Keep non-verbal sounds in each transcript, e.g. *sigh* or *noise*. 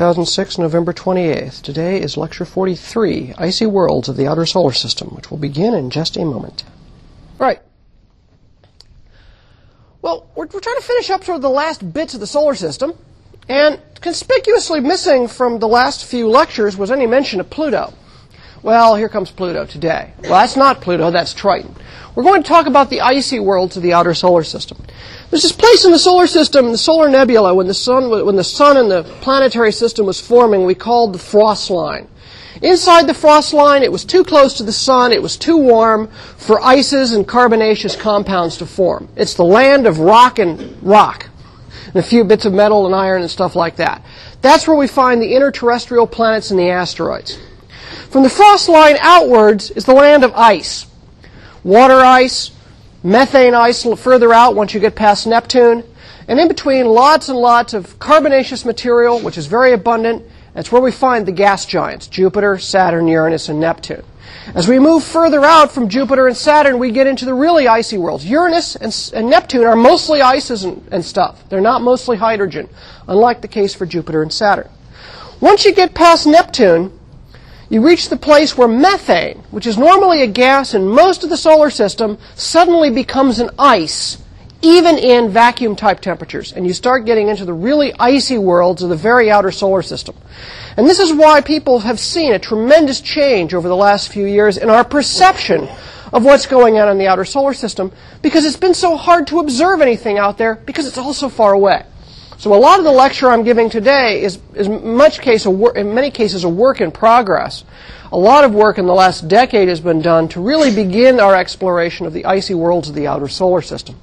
2006, November 28th. Today is lecture 43, Icy Worlds of the Outer Solar System, which will begin in just a moment. Right. Well, we're, we're trying to finish up sort of the last bits of the solar system, and conspicuously missing from the last few lectures was any mention of Pluto. Well, here comes Pluto today. Well, that's not Pluto, that's Triton. We're going to talk about the icy worlds of the outer solar system. There's this place in the solar system, the solar nebula, when the sun, when the sun and the planetary system was forming, we called the frost line. Inside the frost line, it was too close to the sun, it was too warm for ices and carbonaceous compounds to form. It's the land of rock and rock, and a few bits of metal and iron and stuff like that. That's where we find the interterrestrial planets and the asteroids. From the frost line outwards is the land of ice. Water ice, methane ice further out once you get past Neptune, and in between lots and lots of carbonaceous material, which is very abundant. That's where we find the gas giants, Jupiter, Saturn, Uranus, and Neptune. As we move further out from Jupiter and Saturn, we get into the really icy worlds. Uranus and, and Neptune are mostly ices and, and stuff. They're not mostly hydrogen, unlike the case for Jupiter and Saturn. Once you get past Neptune, you reach the place where methane, which is normally a gas in most of the solar system, suddenly becomes an ice, even in vacuum type temperatures. And you start getting into the really icy worlds of the very outer solar system. And this is why people have seen a tremendous change over the last few years in our perception of what's going on in the outer solar system, because it's been so hard to observe anything out there because it's all so far away. So a lot of the lecture I'm giving today is, is much case wor- in many cases a work in progress. A lot of work in the last decade has been done to really begin our exploration of the icy worlds of the outer solar system.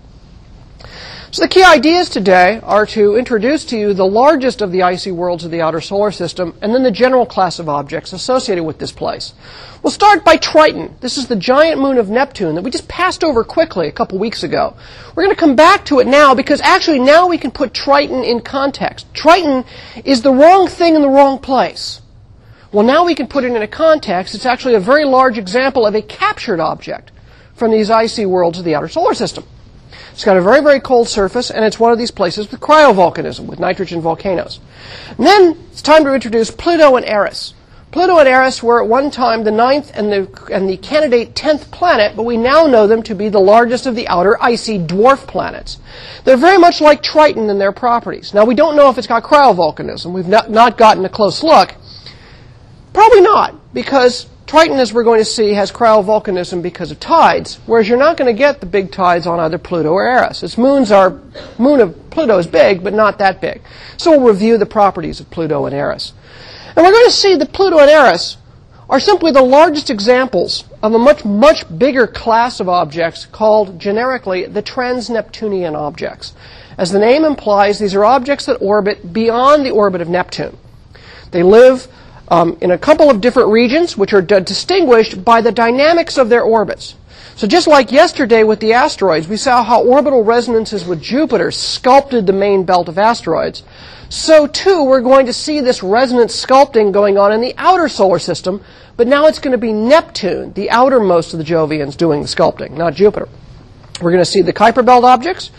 So the key ideas today are to introduce to you the largest of the icy worlds of the outer solar system and then the general class of objects associated with this place. We'll start by Triton. This is the giant moon of Neptune that we just passed over quickly a couple weeks ago. We're going to come back to it now because actually now we can put Triton in context. Triton is the wrong thing in the wrong place. Well, now we can put it in a context. It's actually a very large example of a captured object from these icy worlds of the outer solar system. It's got a very, very cold surface, and it's one of these places with cryovolcanism, with nitrogen volcanoes. And then it's time to introduce Pluto and Eris. Pluto and Eris were at one time the ninth and the, and the candidate tenth planet, but we now know them to be the largest of the outer icy dwarf planets. They're very much like Triton in their properties. Now, we don't know if it's got cryovolcanism. We've not, not gotten a close look. Probably not, because Triton, as we're going to see, has cryovolcanism because of tides, whereas you're not going to get the big tides on either Pluto or Eris. Its moons are, moon of Pluto is big, but not that big. So we'll review the properties of Pluto and Eris. And we're going to see that Pluto and Eris are simply the largest examples of a much, much bigger class of objects called generically the trans-Neptunian objects. As the name implies, these are objects that orbit beyond the orbit of Neptune. They live um, in a couple of different regions, which are d- distinguished by the dynamics of their orbits. So just like yesterday with the asteroids, we saw how orbital resonances with Jupiter sculpted the main belt of asteroids. So too, we're going to see this resonance sculpting going on in the outer solar system, but now it's going to be Neptune, the outermost of the Jovians, doing the sculpting, not Jupiter. We're going to see the Kuiper belt objects,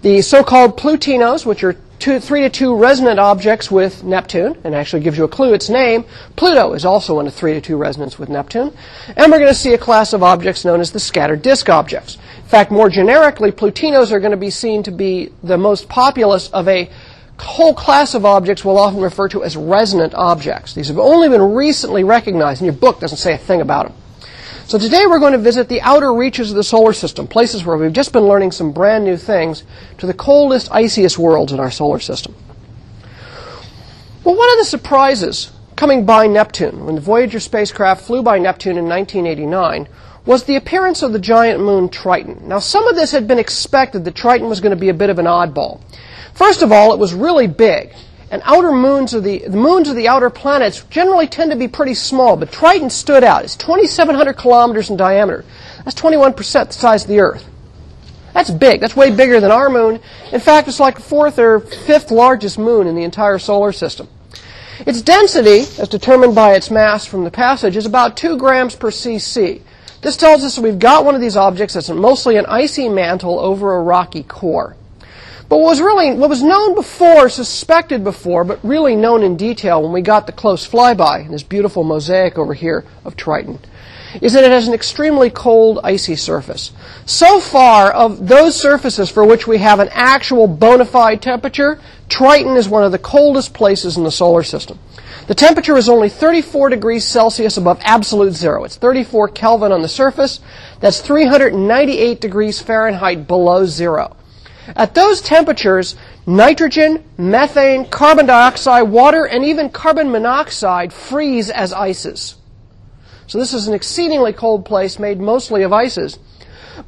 the so-called Plutinos, which are two, three to two resonant objects with Neptune, and actually gives you a clue, its name. Pluto is also in a three to two resonance with Neptune. And we're going to see a class of objects known as the scattered disk objects. In fact, more generically, Plutinos are going to be seen to be the most populous of a whole class of objects we'll often refer to as resonant objects. These have only been recently recognized, and your book doesn't say a thing about them. So today we're going to visit the outer reaches of the solar system, places where we've just been learning some brand new things, to the coldest, iciest worlds in our solar system. Well, one of the surprises coming by Neptune, when the Voyager spacecraft flew by Neptune in 1989, was the appearance of the giant moon Triton. Now, some of this had been expected that Triton was going to be a bit of an oddball. First of all, it was really big and outer moons of the, the moons of the outer planets generally tend to be pretty small, but Triton stood out. It's 2,700 kilometers in diameter. That's 21% the size of the Earth. That's big. That's way bigger than our moon. In fact, it's like the fourth or fifth largest moon in the entire solar system. Its density, as determined by its mass from the passage, is about 2 grams per cc. This tells us that we've got one of these objects that's mostly an icy mantle over a rocky core. But what was really, what was known before, suspected before, but really known in detail when we got the close flyby, in this beautiful mosaic over here of Triton, is that it has an extremely cold, icy surface. So far, of those surfaces for which we have an actual bona fide temperature, Triton is one of the coldest places in the solar system. The temperature is only 34 degrees Celsius above absolute zero. It's 34 Kelvin on the surface. That's 398 degrees Fahrenheit below zero. At those temperatures, nitrogen, methane, carbon dioxide, water, and even carbon monoxide freeze as ices. So this is an exceedingly cold place made mostly of ices.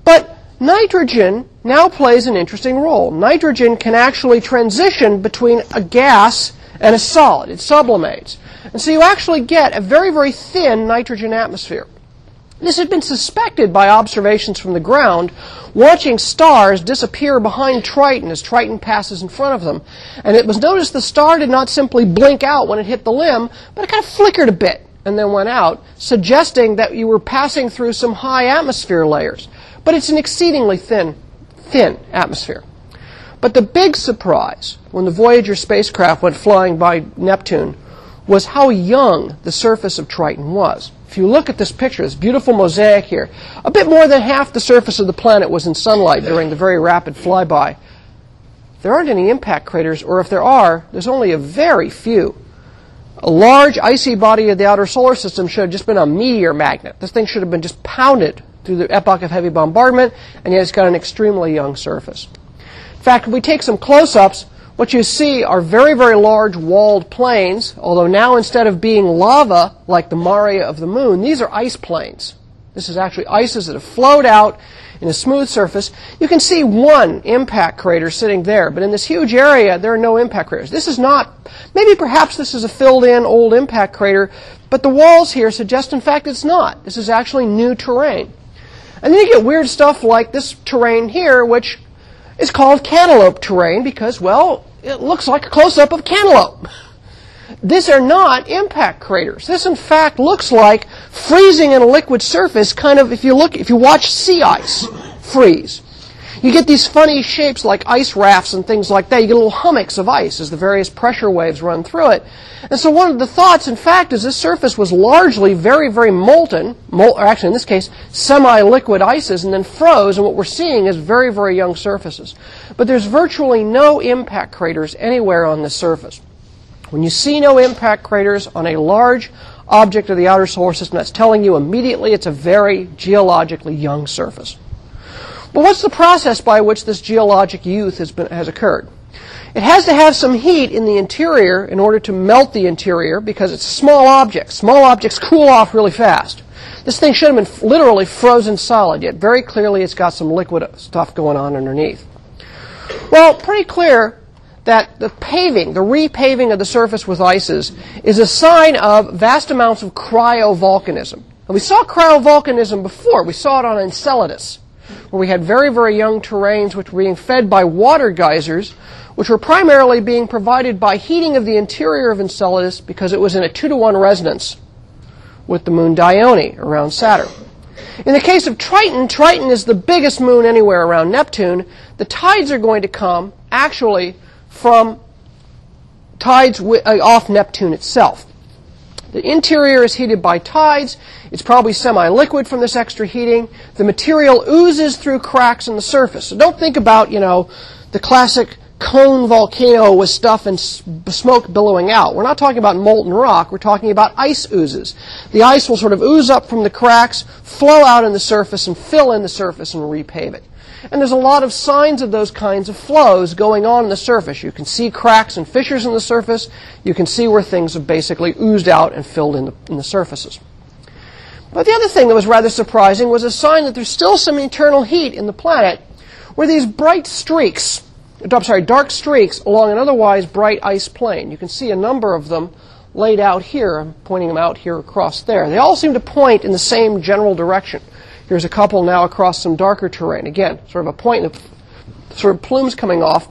But nitrogen now plays an interesting role. Nitrogen can actually transition between a gas and a solid. It sublimates. And so you actually get a very, very thin nitrogen atmosphere. This had been suspected by observations from the ground, watching stars disappear behind Triton as Triton passes in front of them. And it was noticed the star did not simply blink out when it hit the limb, but it kind of flickered a bit and then went out, suggesting that you were passing through some high atmosphere layers. But it's an exceedingly thin, thin atmosphere. But the big surprise when the Voyager spacecraft went flying by Neptune was how young the surface of Triton was. If you look at this picture, this beautiful mosaic here, a bit more than half the surface of the planet was in sunlight during the very rapid flyby. There aren't any impact craters, or if there are, there's only a very few. A large icy body of the outer solar system should have just been a meteor magnet. This thing should have been just pounded through the epoch of heavy bombardment, and yet it's got an extremely young surface. In fact, if we take some close-ups, what you see are very, very large walled plains, although now instead of being lava like the Maria of the moon, these are ice plains. This is actually ices that have flowed out in a smooth surface. You can see one impact crater sitting there, but in this huge area, there are no impact craters. This is not, maybe perhaps this is a filled in old impact crater, but the walls here suggest, in fact, it's not. This is actually new terrain. And then you get weird stuff like this terrain here, which is called cantaloupe terrain because, well, it looks like a close up of cantaloupe. These are not impact craters. This, in fact, looks like freezing in a liquid surface, kind of, if you look, if you watch sea ice freeze. You get these funny shapes like ice rafts and things like that. You get little hummocks of ice as the various pressure waves run through it. And so one of the thoughts, in fact, is this surface was largely very, very molten, mol- or actually in this case, semi-liquid ices, and then froze, and what we're seeing is very, very young surfaces. But there's virtually no impact craters anywhere on the surface. When you see no impact craters on a large object of the outer solar system, that's telling you immediately it's a very geologically young surface. But what's the process by which this geologic youth has, been, has occurred? It has to have some heat in the interior in order to melt the interior because it's a small object. Small objects cool off really fast. This thing should have been literally frozen solid, yet very clearly it's got some liquid stuff going on underneath. Well, pretty clear that the paving, the repaving of the surface with ices, is a sign of vast amounts of cryovolcanism. And we saw cryovolcanism before. We saw it on Enceladus where we had very, very young terrains which were being fed by water geysers, which were primarily being provided by heating of the interior of Enceladus because it was in a two to one resonance with the moon Dione around Saturn. In the case of Triton, Triton is the biggest moon anywhere around Neptune. The tides are going to come actually from tides uh, off Neptune itself. The interior is heated by tides. It's probably semi-liquid from this extra heating. The material oozes through cracks in the surface. So don't think about, you know, the classic cone volcano with stuff and smoke billowing out. We're not talking about molten rock. We're talking about ice oozes. The ice will sort of ooze up from the cracks, flow out in the surface, and fill in the surface and repave it. And there's a lot of signs of those kinds of flows going on in the surface. You can see cracks and fissures in the surface. You can see where things have basically oozed out and filled in the, in the surfaces. But the other thing that was rather surprising was a sign that there's still some internal heat in the planet where these bright streaks, I'm sorry, dark streaks along an otherwise bright ice plane. You can see a number of them laid out here. I'm pointing them out here across there. They all seem to point in the same general direction. Here's a couple now across some darker terrain. Again, sort of a point of sort of plumes coming off.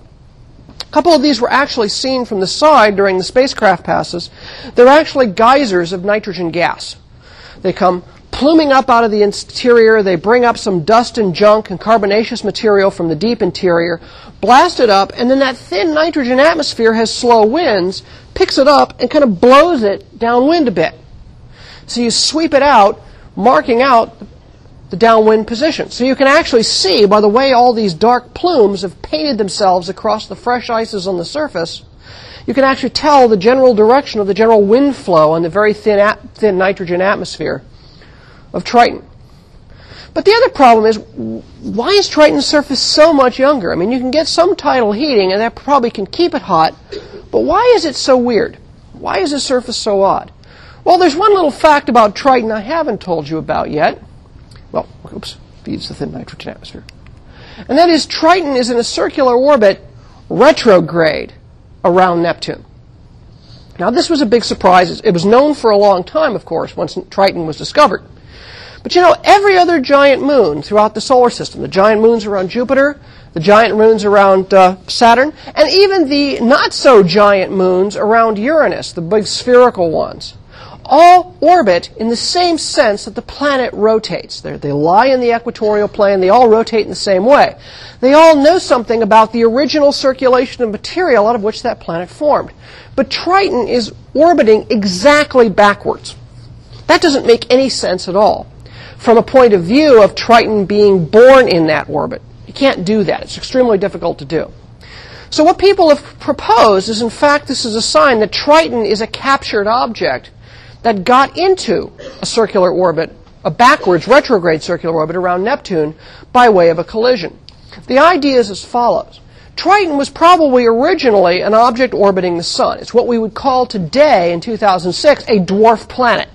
A couple of these were actually seen from the side during the spacecraft passes. They're actually geysers of nitrogen gas. They come pluming up out of the interior. They bring up some dust and junk and carbonaceous material from the deep interior, blast it up, and then that thin nitrogen atmosphere has slow winds, picks it up, and kind of blows it downwind a bit. So you sweep it out, marking out the downwind position. So you can actually see by the way all these dark plumes have painted themselves across the fresh ices on the surface, you can actually tell the general direction of the general wind flow on the very thin, at- thin nitrogen atmosphere of Triton. But the other problem is, why is Triton's surface so much younger? I mean, you can get some tidal heating, and that probably can keep it hot, but why is it so weird? Why is the surface so odd? Well, there's one little fact about Triton I haven't told you about yet. Oops, feeds the thin nitrogen atmosphere. And that is Triton is in a circular orbit retrograde around Neptune. Now, this was a big surprise. It was known for a long time, of course, once Triton was discovered. But you know, every other giant moon throughout the solar system, the giant moons around Jupiter, the giant moons around uh, Saturn, and even the not so giant moons around Uranus, the big spherical ones, all orbit in the same sense that the planet rotates. They're, they lie in the equatorial plane, they all rotate in the same way. They all know something about the original circulation of material out of which that planet formed. But Triton is orbiting exactly backwards. That doesn't make any sense at all from a point of view of Triton being born in that orbit. You can't do that. It's extremely difficult to do. So what people have proposed is in fact this is a sign that Triton is a captured object that got into a circular orbit, a backwards retrograde circular orbit around Neptune by way of a collision. The idea is as follows. Triton was probably originally an object orbiting the Sun. It's what we would call today, in 2006, a dwarf planet.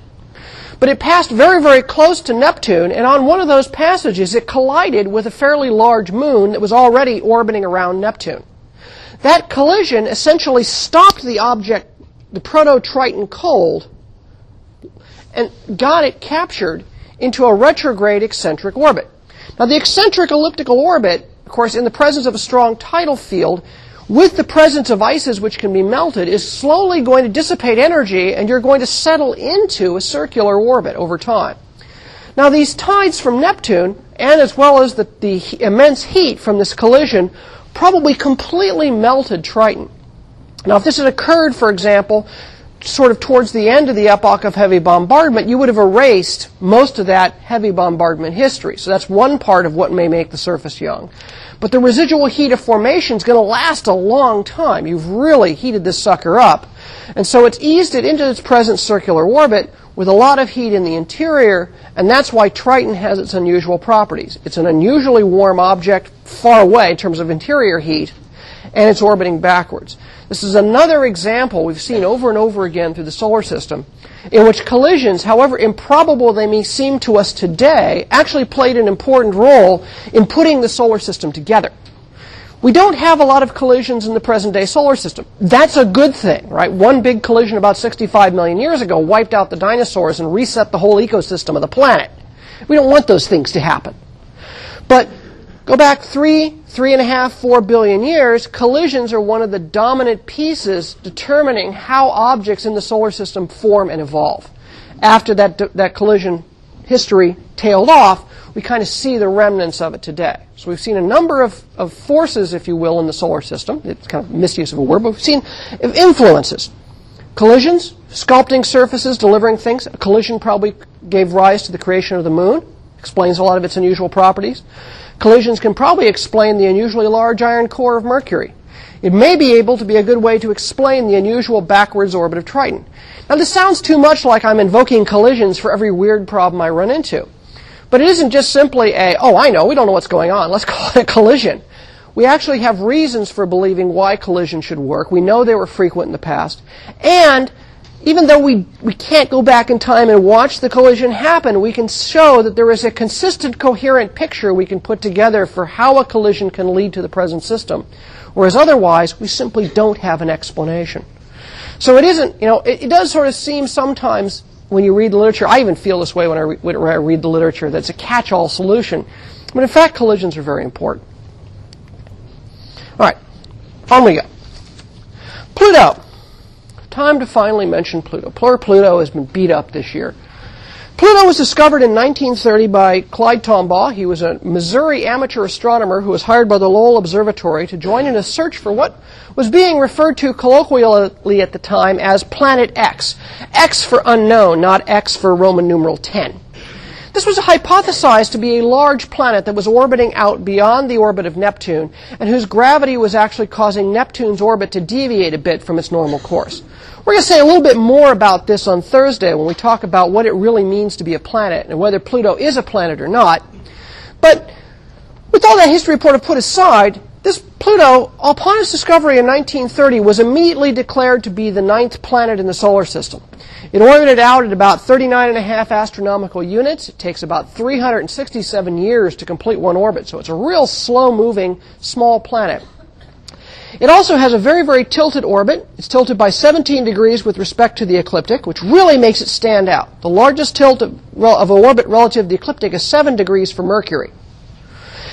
But it passed very, very close to Neptune, and on one of those passages, it collided with a fairly large moon that was already orbiting around Neptune. That collision essentially stopped the object, the proto-Triton cold, and got it captured into a retrograde eccentric orbit. Now, the eccentric elliptical orbit, of course, in the presence of a strong tidal field, with the presence of ices which can be melted, is slowly going to dissipate energy and you're going to settle into a circular orbit over time. Now, these tides from Neptune, and as well as the, the immense heat from this collision, probably completely melted Triton. Now, if this had occurred, for example, sort of towards the end of the epoch of heavy bombardment, you would have erased most of that heavy bombardment history. So that's one part of what may make the surface young. But the residual heat of formation is going to last a long time. You've really heated this sucker up. And so it's eased it into its present circular orbit with a lot of heat in the interior, and that's why Triton has its unusual properties. It's an unusually warm object far away in terms of interior heat, and it's orbiting backwards. This is another example we've seen over and over again through the solar system in which collisions, however improbable they may seem to us today, actually played an important role in putting the solar system together. We don't have a lot of collisions in the present day solar system. That's a good thing, right? One big collision about 65 million years ago wiped out the dinosaurs and reset the whole ecosystem of the planet. We don't want those things to happen. But go back three, three and a half, four billion years, collisions are one of the dominant pieces determining how objects in the solar system form and evolve. After that, that collision history tailed off, we kind of see the remnants of it today. So we've seen a number of, of forces, if you will, in the solar system. It's kind of misuse of a word, but we've seen influences. Collisions, sculpting surfaces, delivering things. A collision probably gave rise to the creation of the moon, explains a lot of its unusual properties. Collisions can probably explain the unusually large iron core of Mercury. It may be able to be a good way to explain the unusual backwards orbit of Triton. Now, this sounds too much like I'm invoking collisions for every weird problem I run into. But it isn't just simply a, oh, I know, we don't know what's going on, let's *laughs* call it a collision. We actually have reasons for believing why collisions should work. We know they were frequent in the past. And even though we, we can't go back in time and watch the collision happen, we can show that there is a consistent, coherent picture we can put together for how a collision can lead to the present system. Whereas otherwise, we simply don't have an explanation. So it isn't, you know, it, it does sort of seem sometimes when you read the literature, I even feel this way when I, re- when I read the literature, that it's a catch-all solution. But in fact, collisions are very important. All right, on we go. Pluto time to finally mention Pluto. Poor Pluto has been beat up this year. Pluto was discovered in 1930 by Clyde Tombaugh. He was a Missouri amateur astronomer who was hired by the Lowell Observatory to join in a search for what was being referred to colloquially at the time as Planet X. X for unknown, not X for Roman numeral 10. This was hypothesized to be a large planet that was orbiting out beyond the orbit of Neptune and whose gravity was actually causing Neptune's orbit to deviate a bit from its normal course. We're going to say a little bit more about this on Thursday when we talk about what it really means to be a planet and whether Pluto is a planet or not. But with all that history report put aside, this Pluto, upon its discovery in 1930, was immediately declared to be the ninth planet in the solar system. It orbited out at about 39 and a half astronomical units. It takes about 367 years to complete one orbit, so it's a real slow moving, small planet. It also has a very, very tilted orbit. It's tilted by 17 degrees with respect to the ecliptic, which really makes it stand out. The largest tilt of, of an orbit relative to the ecliptic is 7 degrees for Mercury.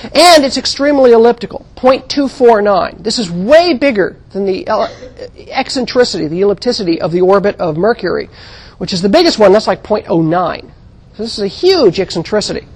And it's extremely elliptical, 0.249. This is way bigger than the uh, eccentricity, the ellipticity of the orbit of Mercury, which is the biggest one. That's like 0.09. So this is a huge eccentricity.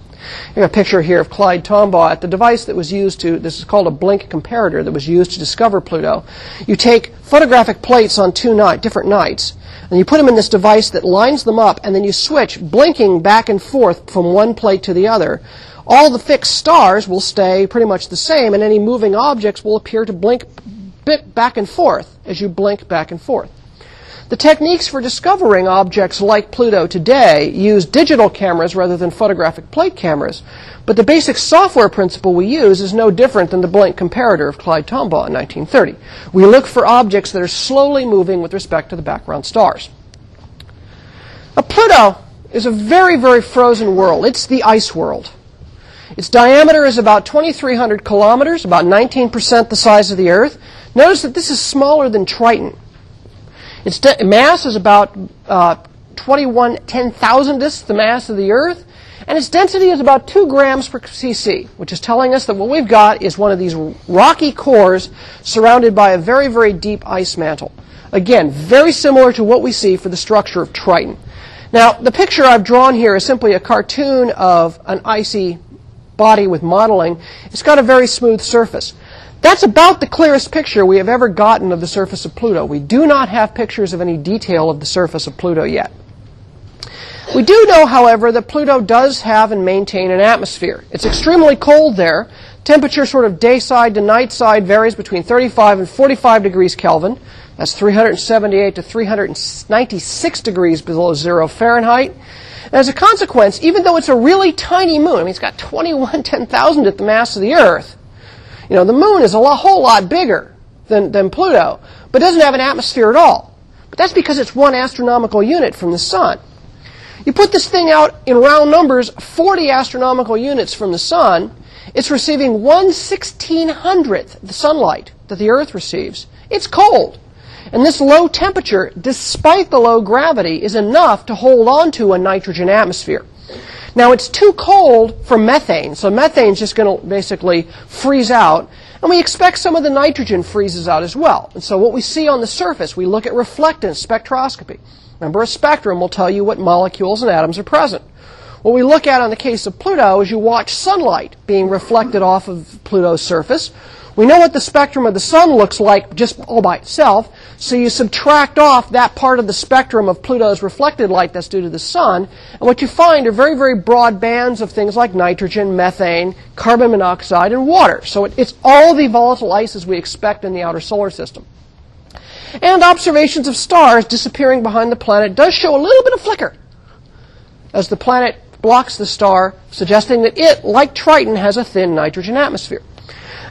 You have a picture here of Clyde Tombaugh at the device that was used to, this is called a blink comparator that was used to discover Pluto. You take photographic plates on two night, different nights, and you put them in this device that lines them up, and then you switch blinking back and forth from one plate to the other. All the fixed stars will stay pretty much the same, and any moving objects will appear to blink back and forth as you blink back and forth. The techniques for discovering objects like Pluto today use digital cameras rather than photographic plate cameras, but the basic software principle we use is no different than the blink comparator of Clyde Tombaugh in 1930. We look for objects that are slowly moving with respect to the background stars. Now, Pluto is a very, very frozen world. It's the ice world. Its diameter is about 2,300 kilometers, about 19% the size of the Earth. Notice that this is smaller than Triton. Its de- mass is about uh, 21 ten thousandths the mass of the Earth, and its density is about 2 grams per cc, which is telling us that what we've got is one of these rocky cores surrounded by a very, very deep ice mantle. Again, very similar to what we see for the structure of Triton. Now, the picture I've drawn here is simply a cartoon of an icy body with modeling. It's got a very smooth surface. That's about the clearest picture we have ever gotten of the surface of Pluto. We do not have pictures of any detail of the surface of Pluto yet. We do know, however, that Pluto does have and maintain an atmosphere. It's extremely cold there. Temperature sort of day side to night side varies between 35 and 45 degrees Kelvin. That's 378 to 396 degrees below zero Fahrenheit. As a consequence, even though it's a really tiny moon, I mean, it's got 21 10,000 at the mass of the Earth, you know, the moon is a whole lot bigger than, than Pluto, but doesn't have an atmosphere at all. But that's because it's one astronomical unit from the sun. You put this thing out in round numbers, 40 astronomical units from the sun, it's receiving 1 1600th the sunlight that the Earth receives. It's cold. And this low temperature, despite the low gravity, is enough to hold on to a nitrogen atmosphere. Now it's too cold for methane, so methane's just going to basically freeze out. And we expect some of the nitrogen freezes out as well. And so what we see on the surface, we look at reflectance spectroscopy. Remember, a spectrum will tell you what molecules and atoms are present. What we look at on the case of Pluto is you watch sunlight being reflected off of Pluto's surface. We know what the spectrum of the sun looks like just all by itself, so you subtract off that part of the spectrum of Pluto's reflected light that's due to the sun, and what you find are very, very broad bands of things like nitrogen, methane, carbon monoxide, and water. So it's all the volatile ices we expect in the outer solar system. And observations of stars disappearing behind the planet does show a little bit of flicker as the planet blocks the star, suggesting that it, like Triton, has a thin nitrogen atmosphere.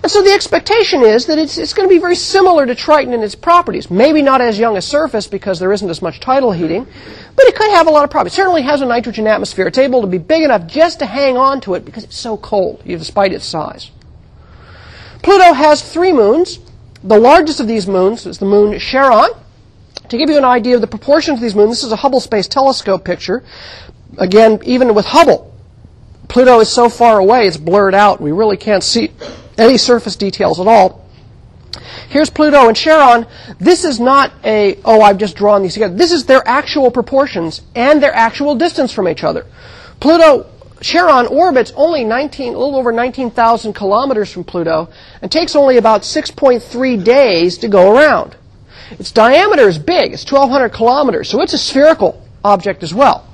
And so the expectation is that it's, it's going to be very similar to Triton in its properties. Maybe not as young a surface because there isn't as much tidal heating, but it could have a lot of properties. It certainly has a nitrogen atmosphere. It's able to be big enough just to hang on to it because it's so cold, despite its size. Pluto has three moons. The largest of these moons is the moon Charon. To give you an idea of the proportions of these moons, this is a Hubble Space Telescope picture. Again, even with Hubble, Pluto is so far away, it's blurred out. We really can't see any surface details at all. Here's Pluto and Charon. This is not a, oh, I've just drawn these together. This is their actual proportions and their actual distance from each other. Pluto, Charon orbits only 19, a little over 19,000 kilometers from Pluto and takes only about 6.3 days to go around. Its diameter is big. It's 1,200 kilometers, so it's a spherical object as well.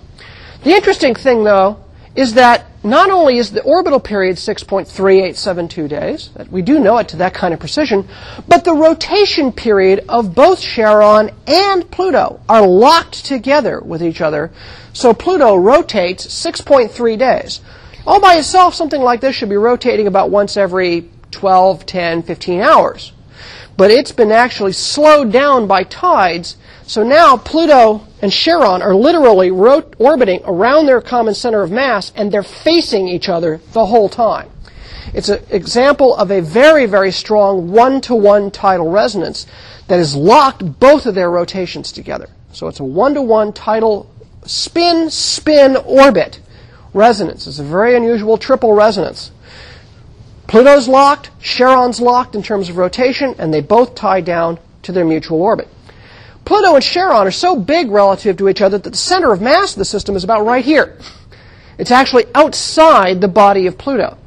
The interesting thing, though, is that not only is the orbital period 6.3872 days, we do know it to that kind of precision, but the rotation period of both Charon and Pluto are locked together with each other. So Pluto rotates 6.3 days. All by itself, something like this should be rotating about once every 12, 10, 15 hours. But it's been actually slowed down by tides so now Pluto and Charon are literally orbiting around their common center of mass, and they're facing each other the whole time. It's an example of a very, very strong one-to-one tidal resonance that has locked both of their rotations together. So it's a one-to-one tidal spin-spin orbit resonance. It's a very unusual triple resonance. Pluto's locked, Charon's locked in terms of rotation, and they both tie down to their mutual orbit. Pluto and Charon are so big relative to each other that the center of mass of the system is about right here. It's actually outside the body of Pluto.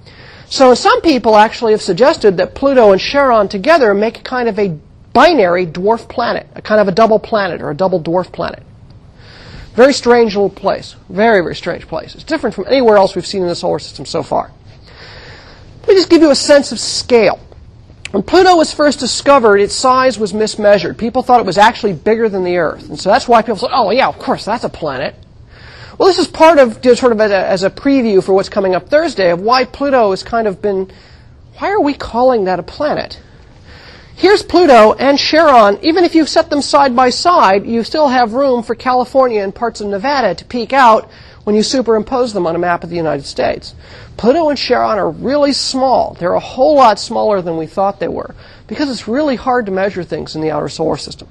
So some people actually have suggested that Pluto and Charon together make kind of a binary dwarf planet, a kind of a double planet or a double dwarf planet. Very strange little place. Very, very strange place. It's different from anywhere else we've seen in the solar system so far. Let me just give you a sense of scale. When Pluto was first discovered, its size was mismeasured. People thought it was actually bigger than the Earth. And so that's why people said, oh, yeah, of course, that's a planet. Well, this is part of, sort of as a, as a preview for what's coming up Thursday, of why Pluto has kind of been, why are we calling that a planet? Here's Pluto and Charon. Even if you set them side by side, you still have room for California and parts of Nevada to peek out when you superimpose them on a map of the United States. Pluto and Charon are really small. They're a whole lot smaller than we thought they were because it's really hard to measure things in the outer solar system.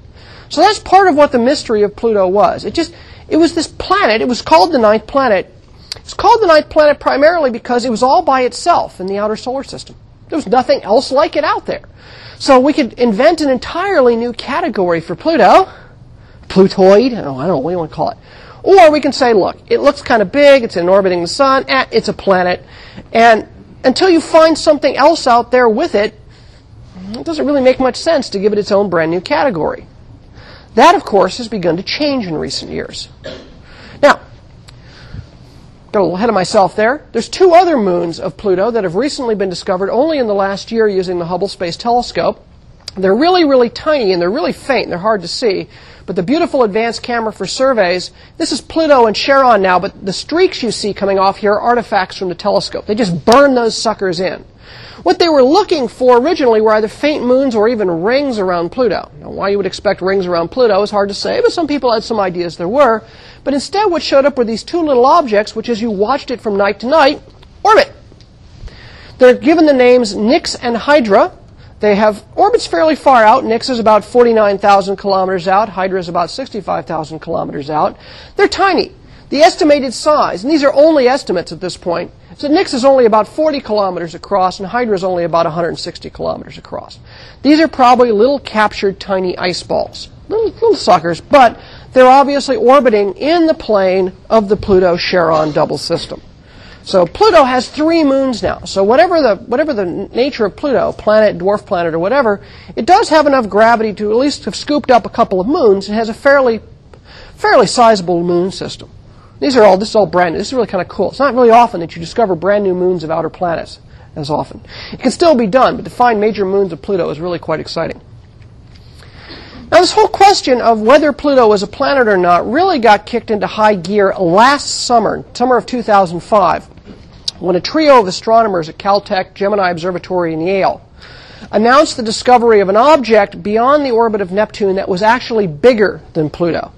So that's part of what the mystery of Pluto was. It just, it was this planet. It was called the ninth planet. It's called the ninth planet primarily because it was all by itself in the outer solar system. There was nothing else like it out there. So we could invent an entirely new category for Pluto. Plutoid. Oh, I don't know what you want to call it. Or we can say, look, it looks kind of big, it's in orbiting the sun, eh, it's a planet, and until you find something else out there with it, it doesn't really make much sense to give it its own brand new category. That, of course, has begun to change in recent years. Now, got a little ahead of myself there. There's two other moons of Pluto that have recently been discovered only in the last year using the Hubble Space Telescope. They're really, really tiny and they're really faint. And they're hard to see. But the beautiful advanced camera for surveys, this is Pluto and Charon now, but the streaks you see coming off here are artifacts from the telescope. They just burn those suckers in. What they were looking for originally were either faint moons or even rings around Pluto. Now, why you would expect rings around Pluto is hard to say, but some people had some ideas there were. But instead, what showed up were these two little objects, which as you watched it from night to night, orbit. They're given the names Nix and Hydra, they have orbits fairly far out. Nix is about 49,000 kilometers out. Hydra is about 65,000 kilometers out. They're tiny. The estimated size, and these are only estimates at this point, so Nix is only about 40 kilometers across and Hydra is only about 160 kilometers across. These are probably little captured tiny ice balls. Little, little suckers, but they're obviously orbiting in the plane of the Pluto-Charon double system. So Pluto has three moons now. So whatever the whatever the nature of Pluto, planet, dwarf planet, or whatever, it does have enough gravity to at least have scooped up a couple of moons. It has a fairly fairly sizable moon system. These are all this is all brand new. This is really kind of cool. It's not really often that you discover brand new moons of outer planets as often. It can still be done, but to find major moons of Pluto is really quite exciting. Now, this whole question of whether Pluto is a planet or not really got kicked into high gear last summer, summer of 2005 when a trio of astronomers at Caltech, Gemini Observatory, and Yale announced the discovery of an object beyond the orbit of Neptune that was actually bigger than Pluto.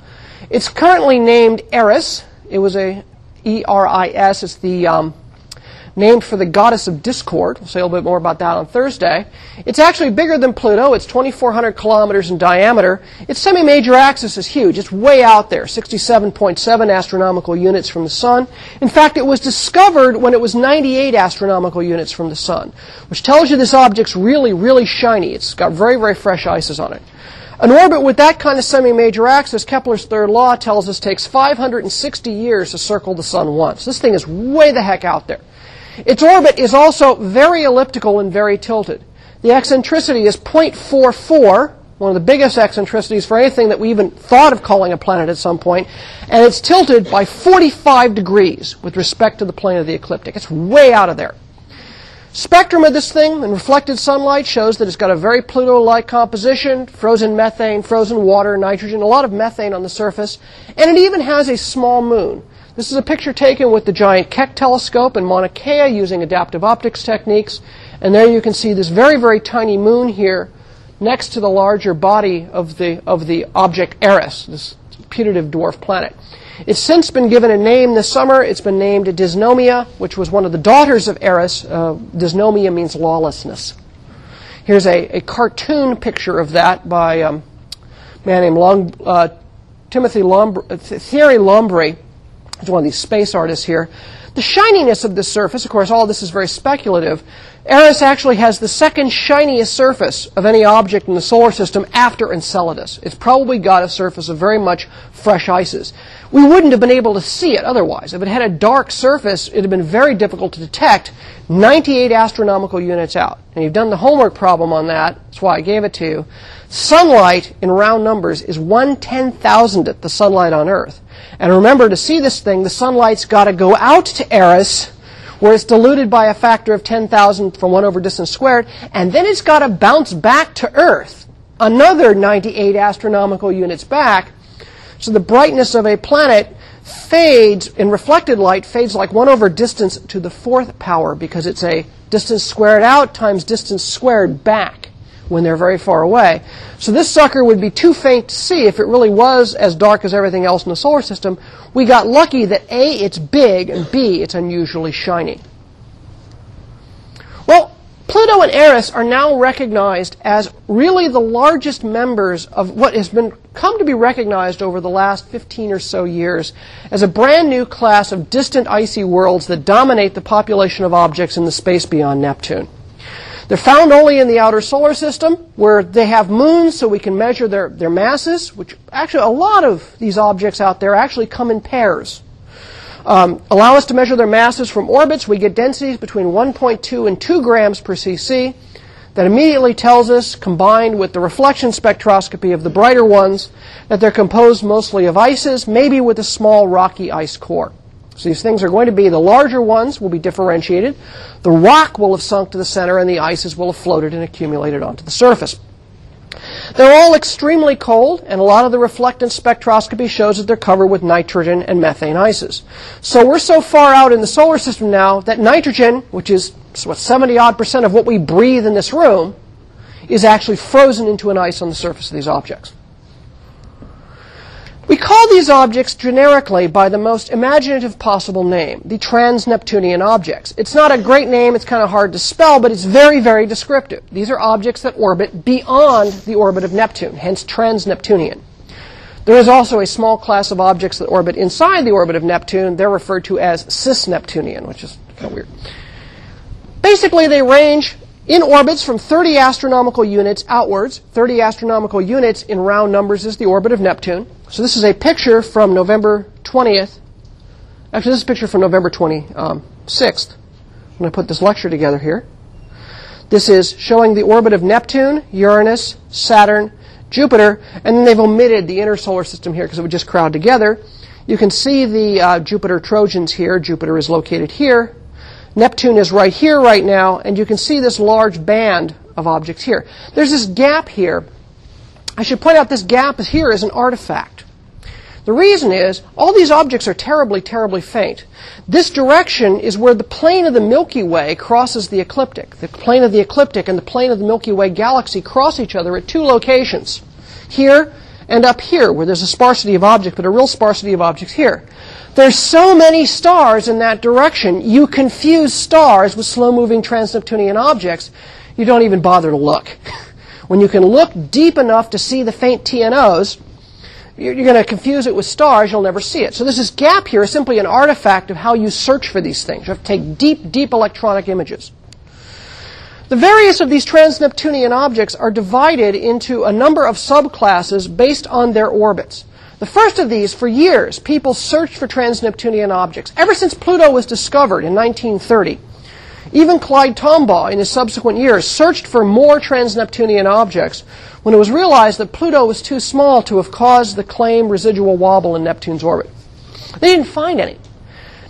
It's currently named ERIS. It was a E-R-I-S. It's the um, named for the goddess of discord. We'll say a little bit more about that on Thursday. It's actually bigger than Pluto. It's 2,400 kilometers in diameter. Its semi-major axis is huge. It's way out there, 67.7 astronomical units from the Sun. In fact, it was discovered when it was 98 astronomical units from the Sun, which tells you this object's really, really shiny. It's got very, very fresh ices on it. An orbit with that kind of semi-major axis, Kepler's third law tells us takes 560 years to circle the sun once. This thing is way the heck out there. Its orbit is also very elliptical and very tilted. The eccentricity is 0.44, one of the biggest eccentricities for anything that we even thought of calling a planet at some point, and it's tilted by 45 degrees with respect to the plane of the ecliptic. It's way out of there. Spectrum of this thing in reflected sunlight shows that it's got a very Pluto-like composition, frozen methane, frozen water, nitrogen, a lot of methane on the surface, and it even has a small moon. This is a picture taken with the giant Keck telescope in Mauna Kea using adaptive optics techniques, and there you can see this very, very tiny moon here next to the larger body of the, of the object Eris, this putative dwarf planet. It's since been given a name this summer. It's been named Dysnomia, which was one of the daughters of Eris. Uh, dysnomia means lawlessness. Here's a, a cartoon picture of that by um, a man named Long, uh, Timothy Lombry, Thierry Lombry. He's one of these space artists here. The shininess of this surface, of course, all this is very speculative. Eris actually has the second shiniest surface of any object in the solar system after Enceladus. It's probably got a surface of very much fresh ices. We wouldn't have been able to see it otherwise. If it had a dark surface, it would have been very difficult to detect 98 astronomical units out. And you've done the homework problem on that. That's why I gave it to you. Sunlight, in round numbers, is one ten thousandth the sunlight on Earth. And remember, to see this thing, the sunlight's got to go out to Eris, where it's diluted by a factor of 10,000 from 1 over distance squared, and then it's got to bounce back to Earth, another 98 astronomical units back. So the brightness of a planet fades, in reflected light, fades like 1 over distance to the fourth power because it's a distance squared out times distance squared back when they're very far away. So this sucker would be too faint to see if it really was as dark as everything else in the solar system. We got lucky that A, it's big, and B, it's unusually shiny. Well, Pluto and Eris are now recognized as really the largest members of what has been come to be recognized over the last 15 or so years as a brand new class of distant icy worlds that dominate the population of objects in the space beyond Neptune. They're found only in the outer solar system where they have moons so we can measure their, their masses, which actually a lot of these objects out there actually come in pairs. Um, allow us to measure their masses from orbits. We get densities between 1.2 and 2 grams per cc. That immediately tells us, combined with the reflection spectroscopy of the brighter ones, that they're composed mostly of ices, maybe with a small rocky ice core. So these things are going to be the larger ones will be differentiated. The rock will have sunk to the center and the ices will have floated and accumulated onto the surface. They're all extremely cold, and a lot of the reflectance spectroscopy shows that they're covered with nitrogen and methane ices. So we're so far out in the solar system now that nitrogen, which is what 70 odd percent of what we breathe in this room, is actually frozen into an ice on the surface of these objects. We call these objects generically by the most imaginative possible name, the trans-Neptunian objects. It's not a great name, it's kind of hard to spell, but it's very, very descriptive. These are objects that orbit beyond the orbit of Neptune, hence trans-Neptunian. There is also a small class of objects that orbit inside the orbit of Neptune. They're referred to as cis-Neptunian, which is kind of weird. Basically, they range in orbits from 30 astronomical units outwards. 30 astronomical units in round numbers is the orbit of Neptune. So this is a picture from November 20th. Actually, this is a picture from November 26th. Um, I'm going to put this lecture together here. This is showing the orbit of Neptune, Uranus, Saturn, Jupiter, and then they've omitted the inner solar system here because it would just crowd together. You can see the uh, Jupiter Trojans here. Jupiter is located here. Neptune is right here right now, and you can see this large band of objects here. There's this gap here. I should point out this gap here is an artifact. The reason is all these objects are terribly, terribly faint. This direction is where the plane of the Milky Way crosses the ecliptic. The plane of the ecliptic and the plane of the Milky Way galaxy cross each other at two locations. Here and up here, where there's a sparsity of objects, but a real sparsity of objects here. There's so many stars in that direction, you confuse stars with slow-moving trans-Neptunian objects, you don't even bother to look. *laughs* When you can look deep enough to see the faint TNOs, you're going to confuse it with stars, you'll never see it. So this gap here is simply an artifact of how you search for these things. You have to take deep, deep electronic images. The various of these trans-Neptunian objects are divided into a number of subclasses based on their orbits. The first of these, for years, people searched for trans-Neptunian objects, ever since Pluto was discovered in 1930. Even Clyde Tombaugh, in his subsequent years, searched for more trans-Neptunian objects when it was realized that Pluto was too small to have caused the claimed residual wobble in Neptune's orbit. They didn't find any.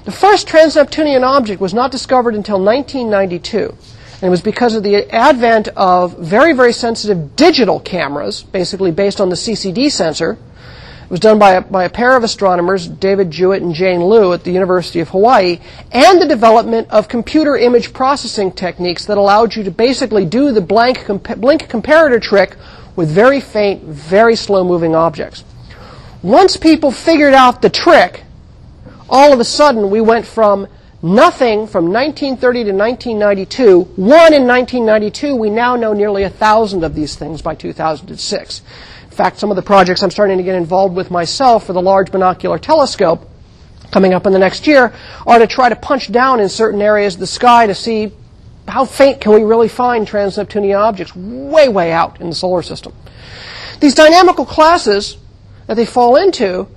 The first trans-Neptunian object was not discovered until 1992. And it was because of the advent of very, very sensitive digital cameras, basically based on the CCD sensor, it was done by a, by a pair of astronomers, David Jewitt and Jane Luu at the University of Hawaii, and the development of computer image processing techniques that allowed you to basically do the blank compa- blink comparator trick with very faint, very slow moving objects. Once people figured out the trick, all of a sudden we went from nothing from 1930 to 1992, one in 1992, we now know nearly a thousand of these things by 2006 fact, some of the projects I'm starting to get involved with myself for the Large Binocular Telescope coming up in the next year are to try to punch down in certain areas of the sky to see how faint can we really find trans-Neptunian objects way, way out in the solar system. These dynamical classes that they fall into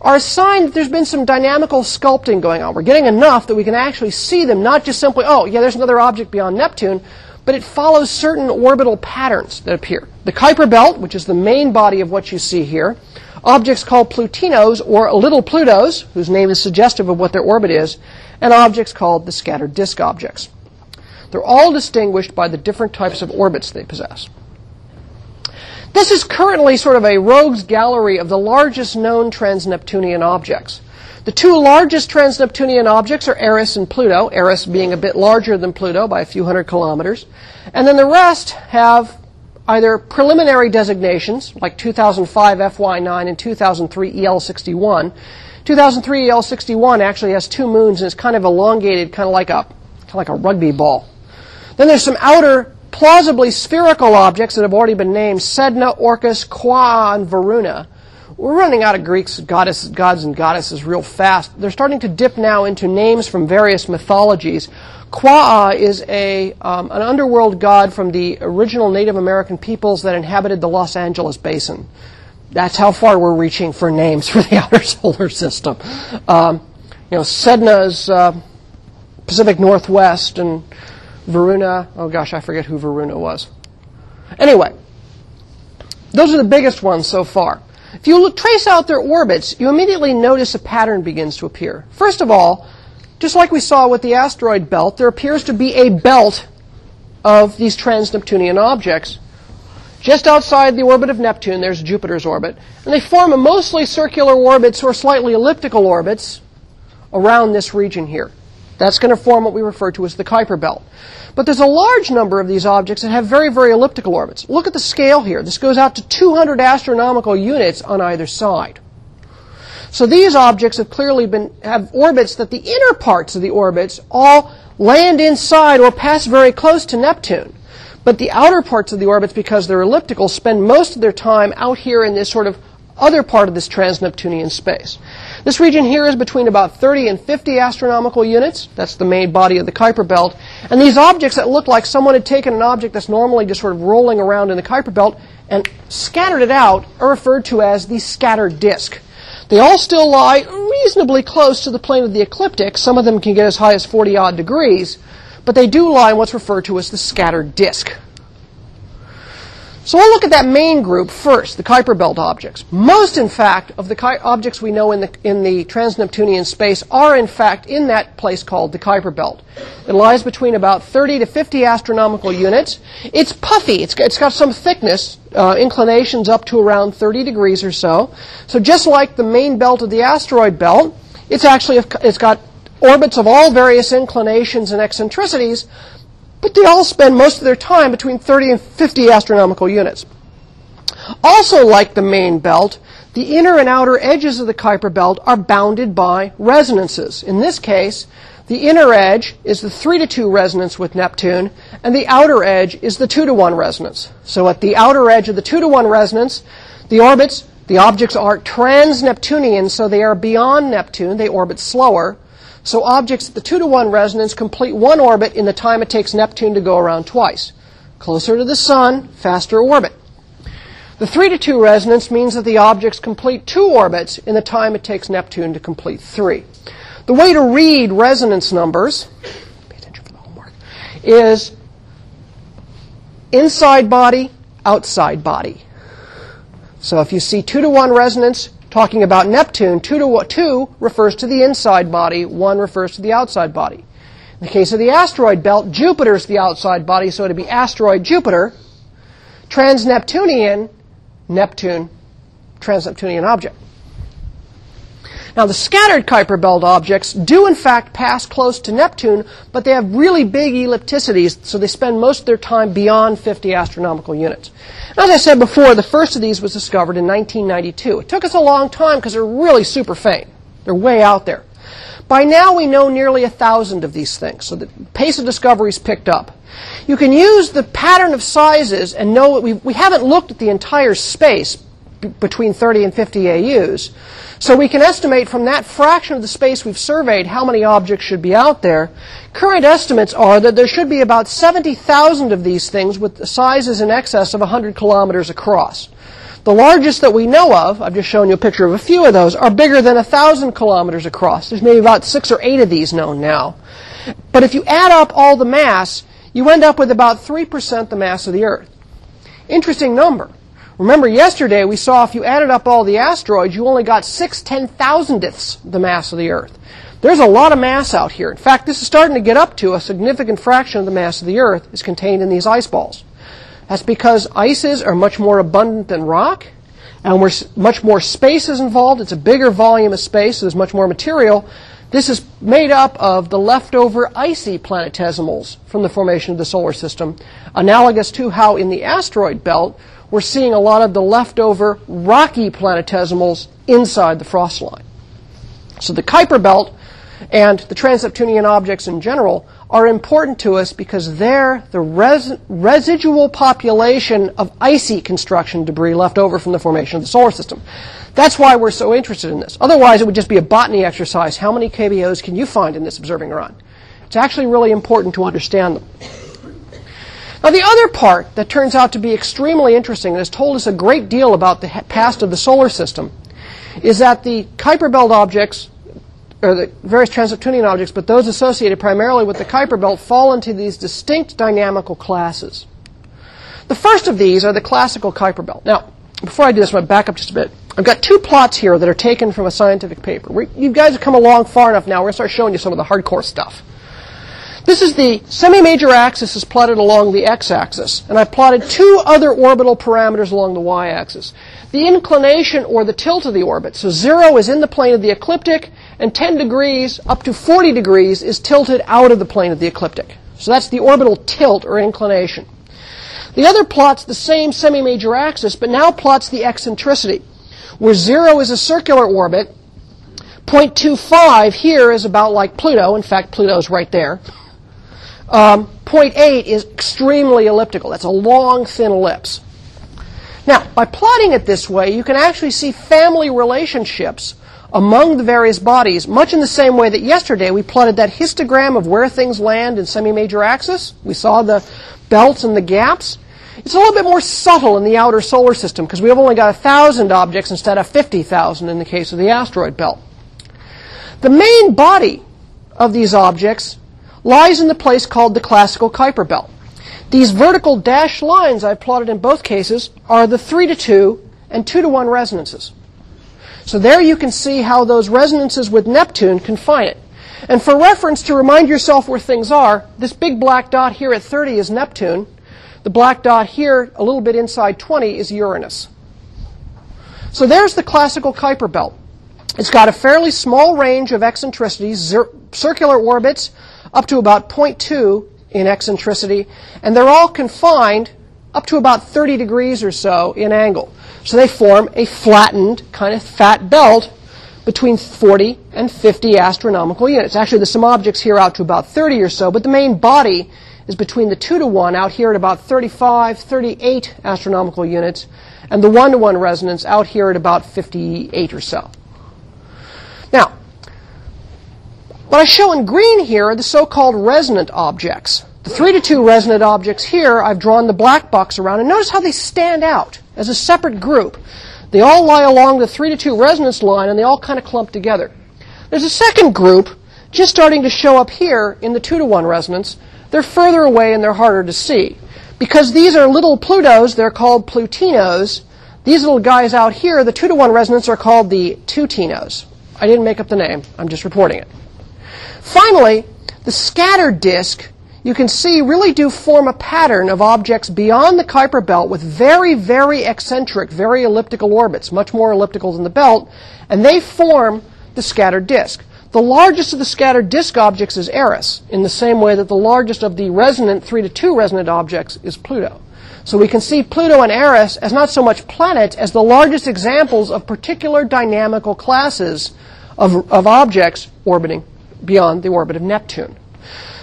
are a sign that there's been some dynamical sculpting going on. We're getting enough that we can actually see them, not just simply, oh, yeah, there's another object beyond Neptune, but it follows certain orbital patterns that appear. The Kuiper belt, which is the main body of what you see here, objects called Plutinos or little Plutos, whose name is suggestive of what their orbit is, and objects called the scattered disk objects. They're all distinguished by the different types of orbits they possess. This is currently sort of a rogues gallery of the largest known trans-Neptunian objects. The two largest trans-Neptunian objects are Eris and Pluto, Eris being a bit larger than Pluto by a few hundred kilometers. And then the rest have either preliminary designations, like 2005 FY9 and 2003 EL61. 2003 EL61 actually has two moons and is kind of elongated, kind of like a, kind of like a rugby ball. Then there's some outer, plausibly spherical objects that have already been named, Sedna, Orcus, Quaoar, and Varuna. We're running out of Greeks, goddess, gods and goddesses real fast. They're starting to dip now into names from various mythologies. Quaoar is a, um, an underworld god from the original Native American peoples that inhabited the Los Angeles basin. That's how far we're reaching for names *laughs* for the outer solar system. Um, you know, Sedna's uh, Pacific Northwest and Varuna, oh gosh, I forget who Varuna was. Anyway, those are the biggest ones so far. If you look, trace out their orbits, you immediately notice a pattern begins to appear. First of all, just like we saw with the asteroid belt, there appears to be a belt of these trans-Neptunian objects. Just outside the orbit of Neptune, there's Jupiter's orbit, and they form a mostly circular orbits or slightly elliptical orbits around this region here. That's going to form what we refer to as the Kuiper belt. But there's a large number of these objects that have very, very elliptical orbits. Look at the scale here. This goes out to 200 astronomical units on either side. So these objects have clearly been, have orbits that the inner parts of the orbits all land inside or pass very close to Neptune. But the outer parts of the orbits, because they're elliptical, spend most of their time out here in this sort of other part of this trans-Neptunian space. This region here is between about 30 and 50 astronomical units. That's the main body of the Kuiper belt. And these objects that look like someone had taken an object that's normally just sort of rolling around in the Kuiper belt and scattered it out are referred to as the scattered disk. They all still lie reasonably close to the plane of the ecliptic. Some of them can get as high as 40 odd degrees, but they do lie in what's referred to as the scattered disk. So we'll look at that main group first, the Kuiper belt objects. Most, in fact, of the objects we know in the, in the trans-Neptunian space are, in fact, in that place called the Kuiper belt. It lies between about 30 to 50 astronomical units. It's puffy. It's, it's got some thickness, uh, inclinations up to around 30 degrees or so. So just like the main belt of the asteroid belt, it's actually it's got orbits of all various inclinations and eccentricities, but they all spend most of their time between 30 and 50 astronomical units. Also, like the main belt, the inner and outer edges of the Kuiper belt are bounded by resonances. In this case, the inner edge is the 3 to 2 resonance with Neptune, and the outer edge is the 2 to 1 resonance. So at the outer edge of the 2 to 1 resonance, the orbits, the objects are trans-Neptunian, so they are beyond Neptune, they orbit slower. So objects at the 2 to 1 resonance complete one orbit in the time it takes Neptune to go around twice. Closer to the Sun, faster orbit. The 3 to 2 resonance means that the objects complete two orbits in the time it takes Neptune to complete three. The way to read resonance numbers, is inside body, outside body. So if you see 2 to 1 resonance talking about Neptune, 2 to 2 refers to the inside body, 1 refers to the outside body. In the case of the asteroid belt, Jupiter is the outside body, so it'd be asteroid Jupiter. Trans-Neptunian, Neptune, trans-Neptunian object. Now, the scattered Kuiper belt objects do in fact pass close to Neptune, but they have really big ellipticities, so they spend most of their time beyond 50 astronomical units. As I said before, the first of these was discovered in 1992. It took us a long time because they're really super faint. They're way out there. By now, we know nearly a thousand of these things, so the pace of discovery is picked up. You can use the pattern of sizes and know that we, we haven't looked at the entire space between 30 and 50 AUs. So we can estimate from that fraction of the space we've surveyed how many objects should be out there. Current estimates are that there should be about 70,000 of these things with sizes in excess of 100 kilometers across. The largest that we know of, I've just shown you a picture of a few of those, are bigger than 1,000 kilometers across. There's maybe about six or eight of these known now. But if you add up all the mass, you end up with about 3% the mass of the Earth. Interesting number. Remember, yesterday we saw if you added up all the asteroids, you only got six ten thousandths the mass of the Earth. There's a lot of mass out here. In fact, this is starting to get up to a significant fraction of the mass of the Earth is contained in these ice balls. That's because ices are much more abundant than rock, and where much more space is involved. It's a bigger volume of space, so there's much more material. This is made up of the leftover icy planetesimals from the formation of the solar system, analogous to how in the asteroid belt we're seeing a lot of the leftover rocky planetesimals inside the frost line. So the Kuiper belt and the trans-Neptunian objects in general are important to us because they're the res- residual population of icy construction debris left over from the formation of the solar system. That's why we're so interested in this. Otherwise, it would just be a botany exercise. How many KBOs can you find in this observing run? It's actually really important to understand them. Now, the other part that turns out to be extremely interesting and has told us a great deal about the past of the solar system is that the Kuiper belt objects, or the various trans-Neptunian objects, but those associated primarily with the Kuiper belt, fall into these distinct dynamical classes. The first of these are the classical Kuiper belt. Now, before I do this, I'm going to back up just a bit. I've got two plots here that are taken from a scientific paper. We're, you guys have come along far enough now. We're going to start showing you some of the hardcore stuff. This is the semi-major axis is plotted along the x-axis, and I've plotted two other orbital parameters along the y-axis. The inclination or the tilt of the orbit, so zero is in the plane of the ecliptic, and 10 degrees up to 40 degrees is tilted out of the plane of the ecliptic. So that's the orbital tilt or inclination. The other plots the same semi-major axis, but now plots the eccentricity, where zero is a circular orbit, 0.25 here is about like Pluto. In fact, Pluto's right there. Um, point 8 is extremely elliptical. That's a long, thin ellipse. Now, by plotting it this way, you can actually see family relationships among the various bodies, much in the same way that yesterday we plotted that histogram of where things land in semi-major axis. We saw the belts and the gaps. It's a little bit more subtle in the outer solar system because we've only got 1,000 objects instead of 50,000 in the case of the asteroid belt. The main body of these objects lies in the place called the classical Kuiper belt. These vertical dashed lines I've plotted in both cases are the 3 to 2 and 2 to 1 resonances. So there you can see how those resonances with Neptune confine it. And for reference, to remind yourself where things are, this big black dot here at 30 is Neptune. The black dot here, a little bit inside 20, is Uranus. So there's the classical Kuiper belt. It's got a fairly small range of eccentricities, circular orbits, up to about 0.2 in eccentricity, and they're all confined up to about 30 degrees or so in angle. So they form a flattened, kind of fat belt between 40 and 50 astronomical units. Actually, there's some objects here out to about 30 or so, but the main body is between the 2 to 1 out here at about 35, 38 astronomical units, and the 1 to 1 resonance out here at about 58 or so. Now, what I show in green here are the so-called resonant objects. The 3 to 2 resonant objects here, I've drawn the black box around, and notice how they stand out as a separate group. They all lie along the 3 to 2 resonance line, and they all kind of clump together. There's a second group just starting to show up here in the 2 to 1 resonance. They're further away and they're harder to see. Because these are little Plutos, they're called Plutinos. These little guys out here, the 2 to 1 resonance, are called the Twotinos. I didn't make up the name, I'm just reporting it. Finally, the scattered disk, you can see, really do form a pattern of objects beyond the Kuiper belt with very, very eccentric, very elliptical orbits, much more elliptical than the belt, and they form the scattered disk. The largest of the scattered disk objects is Eris, in the same way that the largest of the resonant 3 to 2 resonant objects is Pluto. So we can see Pluto and Eris as not so much planets as the largest examples of particular dynamical classes of, of objects orbiting beyond the orbit of Neptune.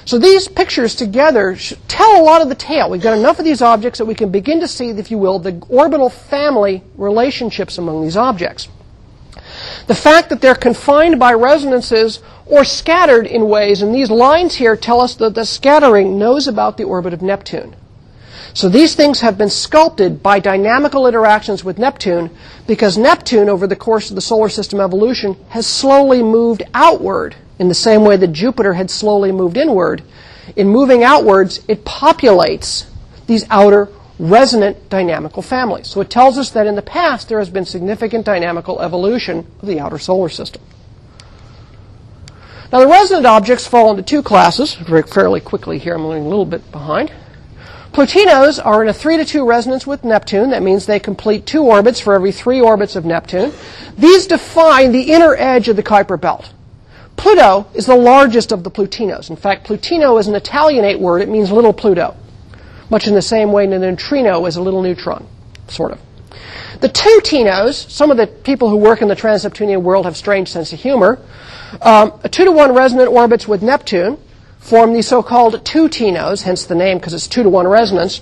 So these pictures together tell a lot of the tale. We've got enough of these objects that we can begin to see, if you will, the orbital family relationships among these objects. The fact that they're confined by resonances or scattered in ways, and these lines here tell us that the scattering knows about the orbit of Neptune. So these things have been sculpted by dynamical interactions with Neptune because Neptune, over the course of the solar system evolution, has slowly moved outward in the same way that Jupiter had slowly moved inward. In moving outwards, it populates these outer resonant dynamical families. So it tells us that in the past there has been significant dynamical evolution of the outer solar system. Now the resonant objects fall into two classes, very fairly quickly here, I'm moving a little bit behind. Plutinos are in a 3 to 2 resonance with Neptune. That means they complete two orbits for every three orbits of Neptune. These define the inner edge of the Kuiper belt. Pluto is the largest of the Plutinos. In fact, Plutino is an Italianate word. It means little Pluto. Much in the same way that a neutrino is a little neutron, sort of. The Twotinos, some of the people who work in the trans-Neptunian world have strange sense of humor. Um, a two to one resonant orbits with Neptune form these so-called Twotinos, hence the name because it's two to one resonance.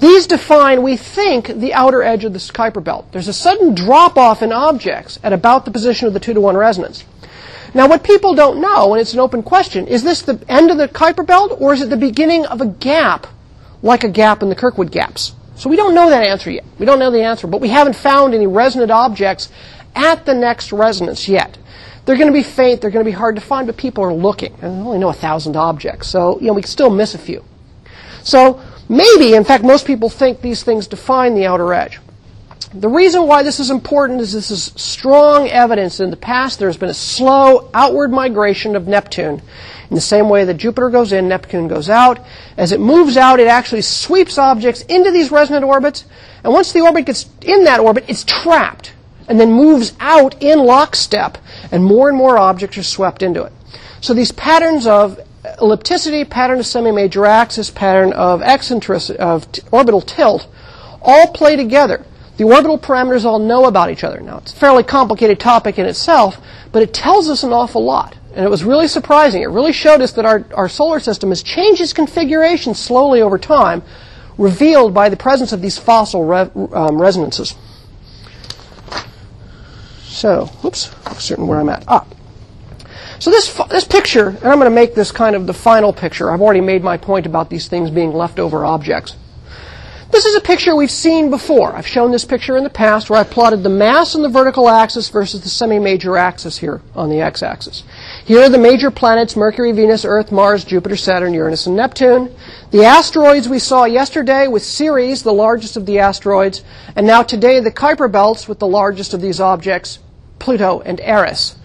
These define, we think, the outer edge of the Kuiper belt. There's a sudden drop off in objects at about the position of the two to one resonance. Now, what people don't know, and it's an open question, is this the end of the Kuiper belt or is it the beginning of a gap, like a gap in the Kirkwood gaps? So we don't know that answer yet. We don't know the answer, but we haven't found any resonant objects at the next resonance yet. They're going to be faint, they're going to be hard to find, but people are looking. And we only know a thousand objects, so you know we can still miss a few. So maybe, in fact, most people think these things define the outer edge. The reason why this is important is this is strong evidence in the past there's been a slow outward migration of Neptune. In the same way that Jupiter goes in, Neptune goes out. As it moves out, it actually sweeps objects into these resonant orbits. And once the orbit gets in that orbit, it's trapped and then moves out in lockstep, and more and more objects are swept into it. So these patterns of ellipticity, pattern of semi-major axis, pattern of eccentricity, of t- orbital tilt, all play together. The orbital parameters all know about each other. Now, it's a fairly complicated topic in itself, but it tells us an awful lot. And it was really surprising. It really showed us that our, our solar system has changed its configuration slowly over time, revealed by the presence of these fossil re- um, resonances. So, oops, I'm certain where I'm at. Ah. So this, this picture, and I'm going to make this kind of the final picture. I've already made my point about these things being leftover objects. This is a picture we've seen before. I've shown this picture in the past where I plotted the mass on the vertical axis versus the semi-major axis here on the x-axis. Here are the major planets, Mercury, Venus, Earth, Mars, Jupiter, Saturn, Uranus, and Neptune. The asteroids we saw yesterday with Ceres, the largest of the asteroids, and now today the Kuiper belts with the largest of these objects, Pluto and Eris.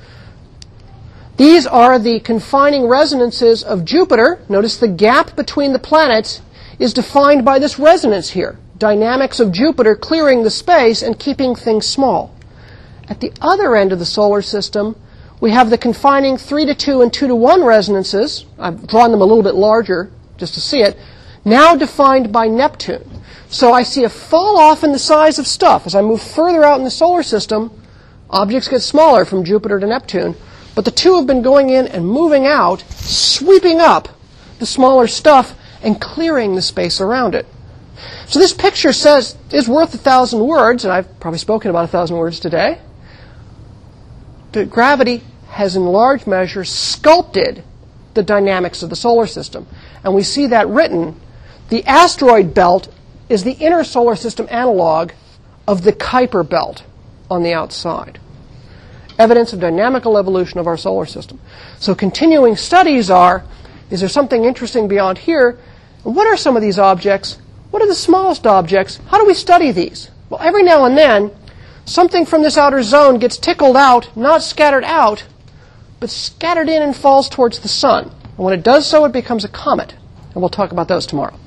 These are the confining resonances of Jupiter. Notice the gap between the planets is defined by this resonance here. Dynamics of Jupiter clearing the space and keeping things small. At the other end of the solar system, we have the confining 3 to 2 and 2 to 1 resonances. I've drawn them a little bit larger just to see it. now defined by Neptune. So I see a fall off in the size of stuff. As I move further out in the solar system, objects get smaller from Jupiter to Neptune, but the two have been going in and moving out, sweeping up the smaller stuff and clearing the space around it. So this picture says is worth a thousand words, and I've probably spoken about a thousand words today. That gravity has in large measure sculpted the dynamics of the solar system. And we see that written. The asteroid belt is the inner solar system analog of the Kuiper belt on the outside. Evidence of dynamical evolution of our solar system. So continuing studies are, is there something interesting beyond here? What are some of these objects? What are the smallest objects? How do we study these? Well, every now and then, something from this outer zone gets tickled out, not scattered out, but scattered in and falls towards the sun. And when it does so, it becomes a comet. And we'll talk about those tomorrow.